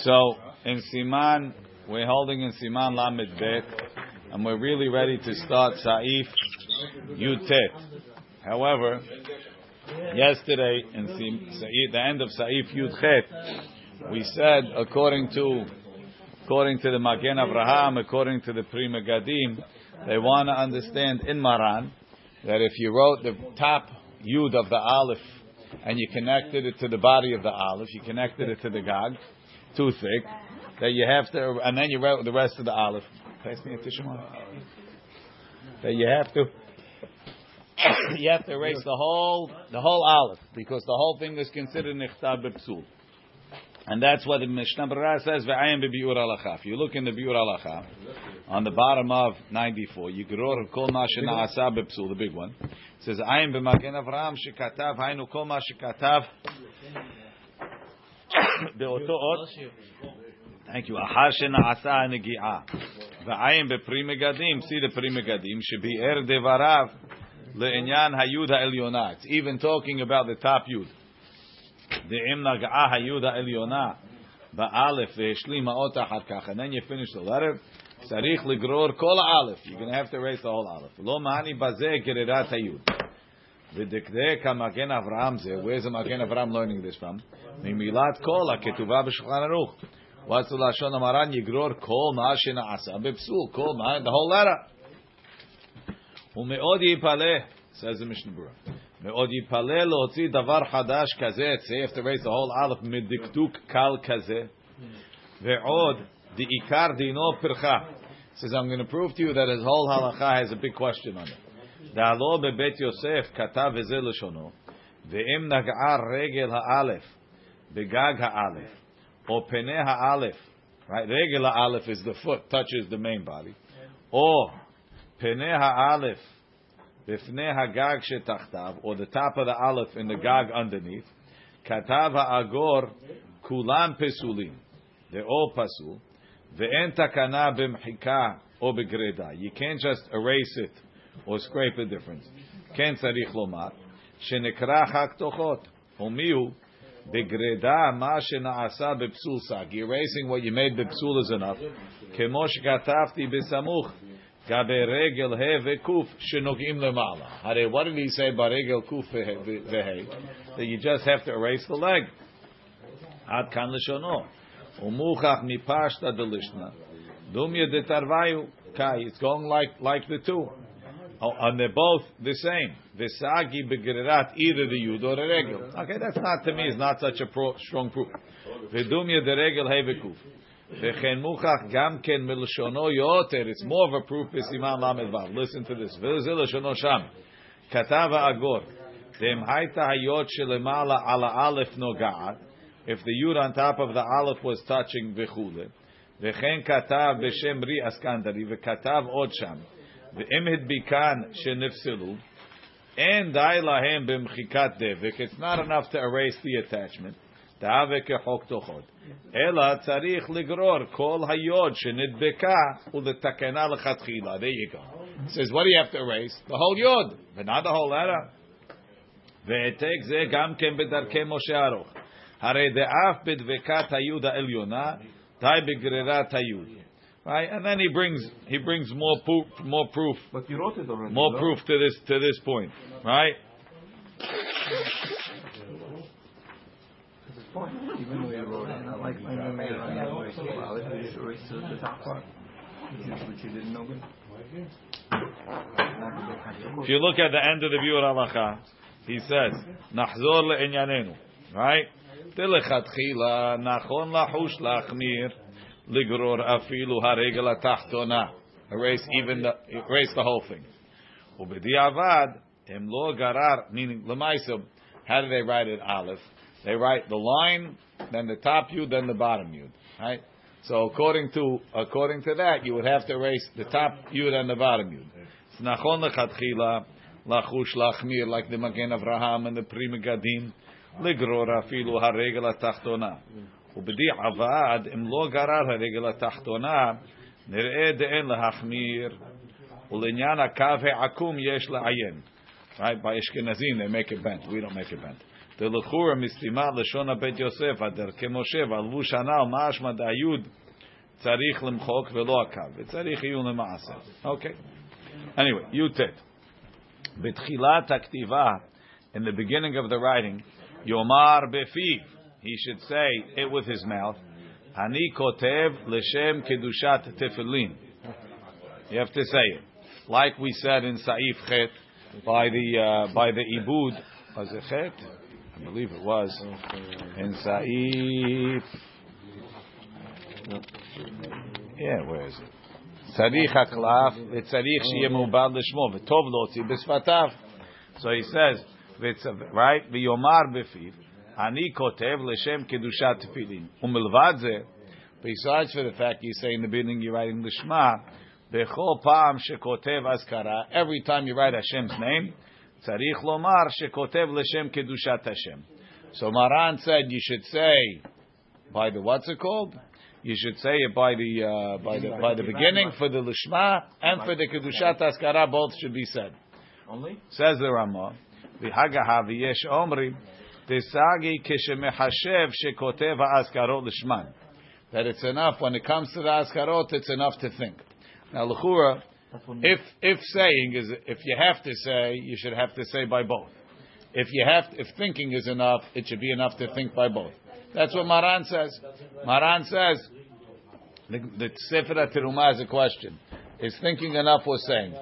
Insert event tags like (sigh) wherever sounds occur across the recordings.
So in Siman, we're holding in Siman Lamed Bet, and we're really ready to start Saif Yud Tet. However, yesterday in Saif, the end of Saif Yud Chet, we said according to according to the Magen Avraham, according to the Pri Megadim, they want to understand in Maran that if you wrote the top Yud of the Aleph and you connected it to the body of the Aleph, you connected it to the Gag, too thick, that you have to, and then you wrote the rest of the olive. Pass me a tissue That you have to, (coughs) you have to erase the whole, the whole olive because the whole thing is considered Nichtab B'Psul. And that's what the Mishnah Berurah says. If you look in the bi'ur alacha, on the bottom of 94, you Yigror kol ma she'na'asa the big one. It says, Ayim b'magen Avraham shekatav, haynu kol ma shekatav, באותו אות, thank you, אחר שנעשה הנגיעה. ועין בפרי מגדים, see the פרי מגדים, שביאר דבריו לעניין היוד העליונה. It's even talking about the top yud. דאם נגעה היוד העליונה באלף והשלימה אותה אחר כך, and then you finish the letter, צריך לגרור כל האלף. You're going to have to erase the whole אלף. לא מעני בזה גרירת היוד. ודקדק המגן אברהם זה, where's the מגן אברהם learning this from? ממילת כל הכתובה בשולחן ערוך. What's the לשון המרן? יגרור כל מה שנעשה בפסול, כל מה, the whole letter. ומאוד יפלא, says the Mishnah Berurah. מאוד יפלא להוציא דבר חדש כזה, say have to raise the whole aleph מדקדוק קל כזה, ועוד דעיקר דינו פרחה. says I'm going to prove to you that his whole halacha has a big question on it. דעלו בבית יוסף כתב וזה לשונו, ואם נגעה רגל האלף בגג האלף, או פני האלף, right? רגל האלף is the foot, touches the main body, או פני האלף בפני הגג שתחתיו, or the top of the aleph in the gag underneath, כתב האגור כולם פסולים, they're all פסול, ואין תקנה במחיקה או בגרידה. You can't just erase it or scrape a difference. Ken tzarich lomar, shenekra haktochot. tochot, homiu, begreda ma shena'asa bepsul sag. Erasing what you made bepsul is enough. Kemosh gatafti besamuch, gabe regel he vekuf shenogim lemala. Hare, what did he say Baregel kuf vehe? That you just have to erase the leg. Ad kan l'shono. Umuchach mipashta delishna. Dumya de tarvayu kai. It's going like like the two. Oh, and they're both the same. Visagi begrerat either the yud or the regel. Okay, that's not to me. It's not such a pro, strong proof. Vidumya the regel hevekuf. V'chen muchach gam ken milshono yoter. It's more of a proof. B'siman lamed vav. Listen to this. V'zil shono sham. Katava agor. Dem haita hayot shelemala ala aleph nogaat. If the yud on top of the aleph was touching v'chule. V'chen katav b'shem ri askandari. V'katav od sham. ואם הדביקן שנפסלו, אין די להם במחיקת דבק, it's not enough to erase the attachment, דאבה כחוק תוכות, אלא צריך לגרור כל היוד שנדבקה ולתקנה לכתחילה. There you go. It says, what do you have to erase? The whole yod, but not the whole letter. והעתק זה גם כן בדרכי משה ארוך. הרי דאף בדבקת היוד העליונה, די בגרירת היוד. Right, and then he brings he brings more proof, more proof, But you wrote it already. more no? proof to this to this point, right? This is fine. Even though you wrote it, not like when you made it on the other way. So well, if you the the top part, which you, didn't know good. If you look at the end of the Biur Halacha, he says, "Nachzor le'inyanenu," right? Tilechatchila nachon lahush lachmir ligror afilu haregel atachtona. Erase even the erase the whole thing. Ubediavad em lo garar meaning lemaisum. How do they write it? Aleph. They write the line, then the top yud, then the bottom yud. Right. So according to according to that, you would have to erase the top yud and the bottom yud. It's nachon lechatchila lachush lachmir like the Magen Avraham and the Pri Megadim ligror afilu haregel atachtona. ובדיעבד, אם לא גרר הרגל התחתונה, נראה דאין להחמיר, ולעניין הקו העקום יש לעיין. Right? By Ashkenazim, they make it bent. We don't make it bent. דלכורה מסתימה לשון הבית יוסף, הדרכי משה, והלבוש הנ"ל, משמע דהיוד צריך למחוק ולא הקו, וצריך עיון למעשה. אוקיי. Anyway, י"ט. בתחילת הכתיבה, in the beginning of the writing, יאמר בפיו, he should say it with his mouth, אני כותב לשם קדושת תפילין. You have to say it. Like we said in Saif Chet, by the, uh, by the Ibud, was it Chet? I believe it was. In Saif. Yeah, where is it? צריך הקלף וצריך שיהיה מעובד לשמו וטוב להוציא בשפתיו. So he says, right? ויאמר בפיו, Ani kotev l'shem kedushat tefillin. Umelvadze, besides for the fact you say in the beginning you're writing l'shma, bechol pam shekotev azkara, every time you write Hashem's name. So Maran said you should say by the what's it called? You should say it by the uh, by the by the beginning for the lishma and for the kedushat askara. Both should be said. Only says the Rama. V'hagahav yesh omri tesagi kishemechashev shekotev askarot lishman. That it's enough when it comes to the askarot, it's enough to think. Now lechura, if if saying is if you have to say, you should have to say by both. If you have if thinking is enough, it should be enough to think by both. That's what Maran says. Maran says the, the Sefer Teruma has a question. Is thinking enough or saying?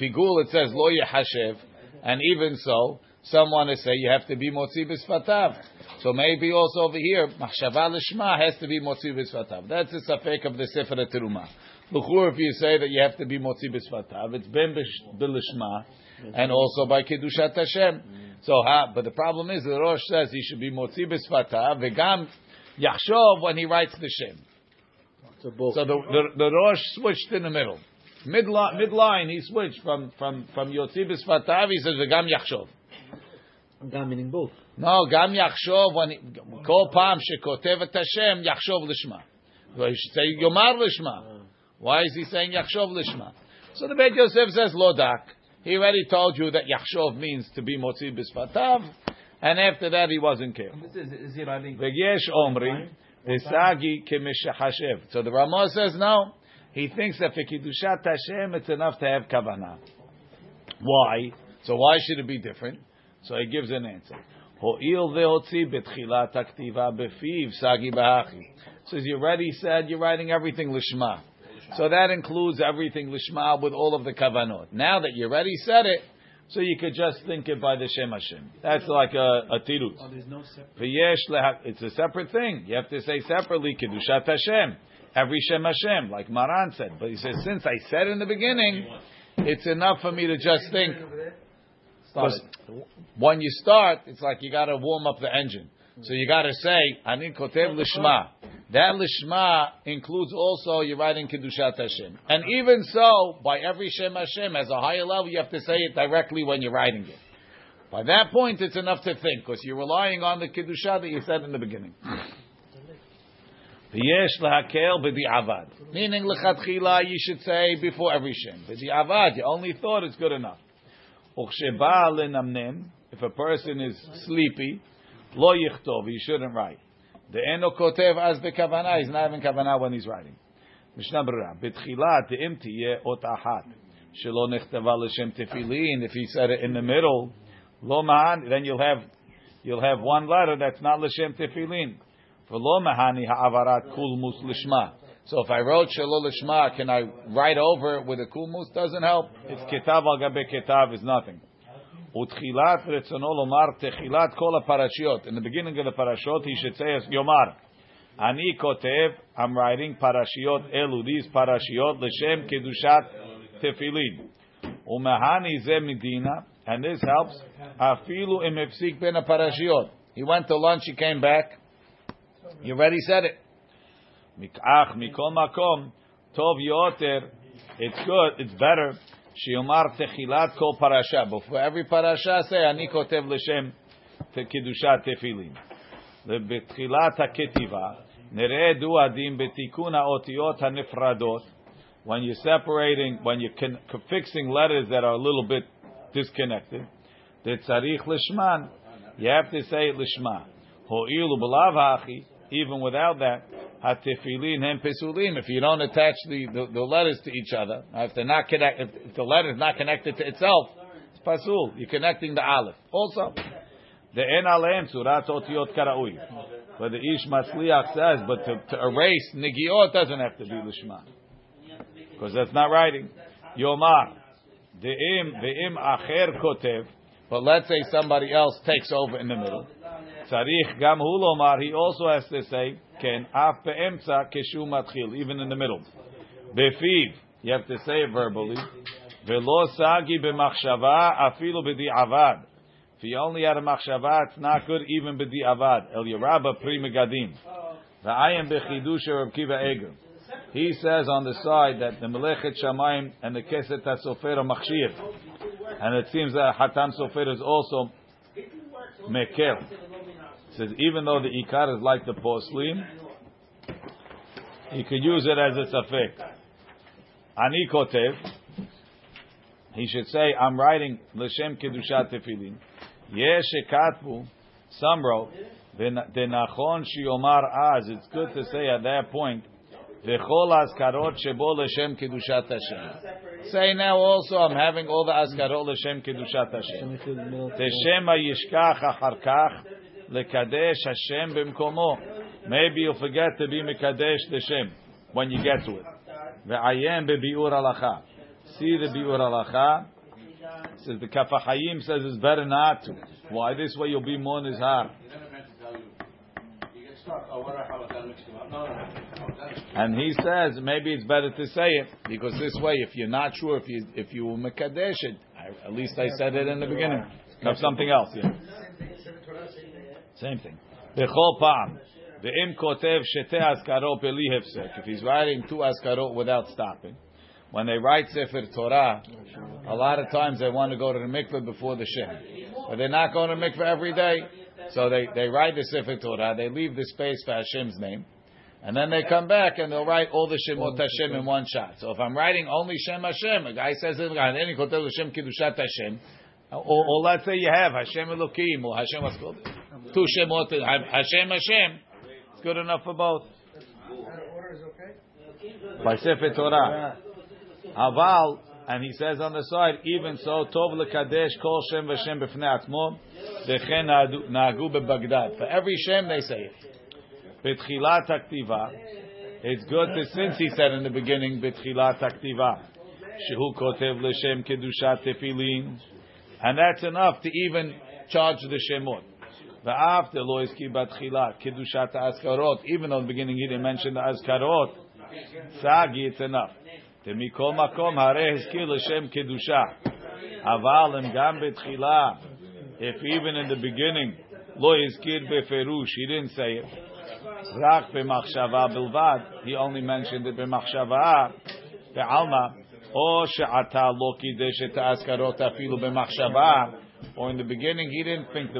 Pigul it says lo yehashev, and even so, some want to say you have to be motzi b'sfatav. So maybe also over here, machshava l'shma has to be motzi b'sfatav. That's the safek of the Sefer Teruma. L'chur, if you say that you have to be motzi b'sfatav, it's ben b'lishma, and also by kedushat Hashem. So, ha, but the problem is the Rosh says he should be motzi b'sfatav, v'gam yachshov when he writes the shem. So the, the, the Rosh switched in the middle. Midline, midline he switched from, from, from Yotzi B'Sfatav, he says, Gam Yachshov. Gam meaning both. No, Gam Yachshov, when, he- Kol Pam Shekotev et Hashem, Yachshov Lishma. Well, he should say Yomar Lishma. Why is he saying Yachshov Lishma? So the Beit Yosef says, Lodak. He already told you that Yachshov means to be Motzi B'Sfatav, and after that he wasn't careful. V'yesh omri, v'sagi kemeshachashev. So the Ramah says no. He thinks that for Kiddushat Hashem, it's enough to have kavanah. Why? So why should it be different? So he gives an answer. Ho'il ve'otzi betchilat aktiva befiv sagi b'hachi. Says you already said you're writing everything lishma. So that includes everything lishma with all of the kavanot. Now that you already said it, so you could just think it by the Shem Hashem. That's like a, a tirut. Oh, there's no separate. It's a separate thing. You have to say separately kedushat Hashem. Every Shem Hashem, like Maran said. But he says, since I said in the beginning, it's enough for me to just think. Because when you start, it's like you got to warm up the engine. So you got to say, Ani kotev lishma. That lishma includes also you're writing kedushat Hashem. And even so, by every Shem Hashem, as a higher level, you have to say it directly when you're writing it. By that point, it's enough to think because you're relying on the kedusha that you said in the beginning. V'yesh lahakel b'di'avad. Meaning lechatchila, you should say before every shem. B'di'avad, you only thought it's good enough. If a person is sleepy, lo yichtov, he shouldn't write. The eno kotev as bekavana, he's not having kavana when he's writing. Mishnah Berurah, betchilat te'im tiyeh ot achat, shelo nechtava l'shem tefillin, if he said it in the middle, lo ma'an, then you'll have, you'll have one letter that's not l'shem tefillin. V'lo mahani ha'avarat kulmus lishma. So if I wrote shelo lishma, can I write over it with a kulmus? Doesn't help. It's ketav al gabe ketav is nothing. Utchilat retzono lomar techilat kol parashiot. In the beginning of the parashot, he should say as yomar. Ani kotev, I'm writing parashiot elu, these parashiot, l'shem kedushat tefillin. Umahani ze medina, and this helps. Afilu im ben parashiot. He went to lunch, he came back. You already said it. Mikach mikol makom tov yoter. It's good. It's better. Shiomar techilat kol parasha. Before every parasha, say ani kotev l'shem te kedushat tefillin. Betchilat haketiva nere du adim betikun haotiyot hanefradot. When you're separating, when you're con- fixing letters that are a little bit disconnected, tzarich lishman You have to say lishma. B'lav. Even without that, hatefilin hem pesulim. If you don't attach the, the, the letters to each other, if they're not connect, if, the letter is not connected to itself, it's pasul. You're connecting the aleph. Also, the en surat otiyot karaui. But the ish masliach says, but to, to erase nigiot doesn't have to be lishma, because that's not writing. Yomar, ve'im ve'im acher kotev. But let's say somebody else takes over in the middle. Tzarich gam. He also has to say ken af be'emtza keshu matchil, even in the middle. Befiv, you have to say it verbally. Velo sagi b'machshava afilu b'di'avad. If you only had a machshava, it's not good even b'di'avad. Eliya Rabba pri megadim. V'ayim b'chidush Rav Kiva Eger. He says on the side that the Melechet Shamayim and the Keset HaSofer are. And it seems that Hatan Sofer is also Mekel. Says even though the Ikar is like the porcelain, he could use it as a Safek. Ani Kotev, he should say, I'm writing L'Shem Kedushat Tefillin. Yesh Ekatvu, some wrote, Denachon Shiomar Az, it's good to say at that point, V'chol Azkarot Shebo L'Shem Kedushat Hashem. Say now also, I'm having all the Azkarot L'Shem Kedushat Hashem. Teshem Yishkach Achar Kach, Lekadesh Hashem B'mkomo. Maybe you'll forget to be Mekadesh L'Shem when you get to it. Ve'ayem Be'bi'ur Alacha. See the Bi'ur Alacha. Says the Kaf HaChaim says it's better not to. Why? This way you'll be more nizhar. And he says maybe it's better to say it because this way, if you're not sure if you if you will mekadesh it, I, at least I said it in the beginning. Have something else, yeah. Same thing. Bechol pam. Ve'im kotev shete askarot beli hefsek. If he's writing two askarot without stopping, when they write Sefer Torah, a lot of times they want to go to the mikveh before the Shem. But they're not going to mikveh every day. So they, they write the Sefer Torah, they leave the space for Hashem's name, and then they come back and they'll write all the Shemot Hashem in one shot. So if I'm writing only Shem Hashem, a guy says, then he kotel Shem Kiddushat Hashem, or let's say you have Hashem Elokim, or Hashem what's called? Two Shemot, Hashem Hashem, it's good enough for both. By Sefer Torah. Aval, and he says on the side, even so, Tov lekadesh kol shem v'shem b'fnei atzmo, dechen na'agu beBagdad. For every shem they say it. Betchilat aktiva, it's good to, since he said in the beginning, betchilat aktiva, shehu kotev l'shem kedushat tefillin, and that's enough to even charge the shemot. The after lo iski batchilat kedushat askarot, even though in the beginning he didn't mention the askarot, sagi, it's enough. ומכל מקום הרי הזכיר לשם קדושה. אבל אם גם בתחילה, if even in the beginning, לא הזכיר בפירוש, he didn't say it, רק במחשבה בלבד, he only mentioned it במחשבה, בעלמא, או שעתה לא קידש את האזכרות אפילו במחשבה, or in the beginning he didn't think the,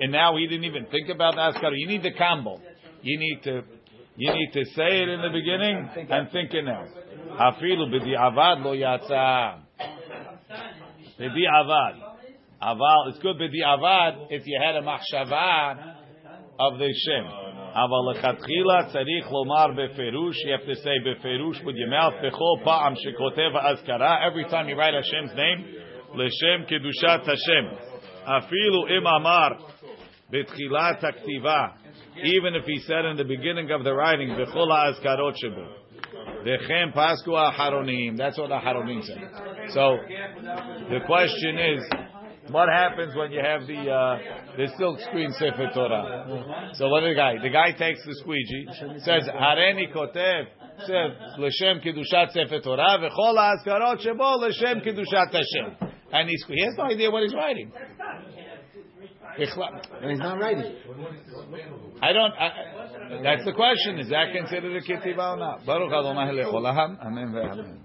and now he didn't even think about the askarot. You need the combo. You need to, you need to say it in the beginning and think it now. אפילו בדיעבד לא יצא. בדיעבד. אבל it's good בדיעבד if you had a מחשבה of the שם. אבל לכתחילה צריך לומר בפירוש, you have to say בפירוש with your mouth, בכל פעם שכותב האזכרה, every time you write Hashem's name, לשם קדושת השם. אפילו אם אמר בתחילת הכתיבה, even if he said in the beginning of the writing, בכל האזכרות שבו. V'chem pasku aharonim. That's what aharonim say. So the question is, what happens when you have the uh, the silk screen sefer Torah? So what the guy? The guy takes the squeegee, says hareni kotev. Says l'shem kedushat sefer Torah v'chol ha'azkarot shebo l'shem kedushat Hashem. And he's, he has no idea what he's writing. And he's not writing. I don't. I, that's the question. Is that considered a kitiva or not? Baruch Adonai. Amen ve'amen.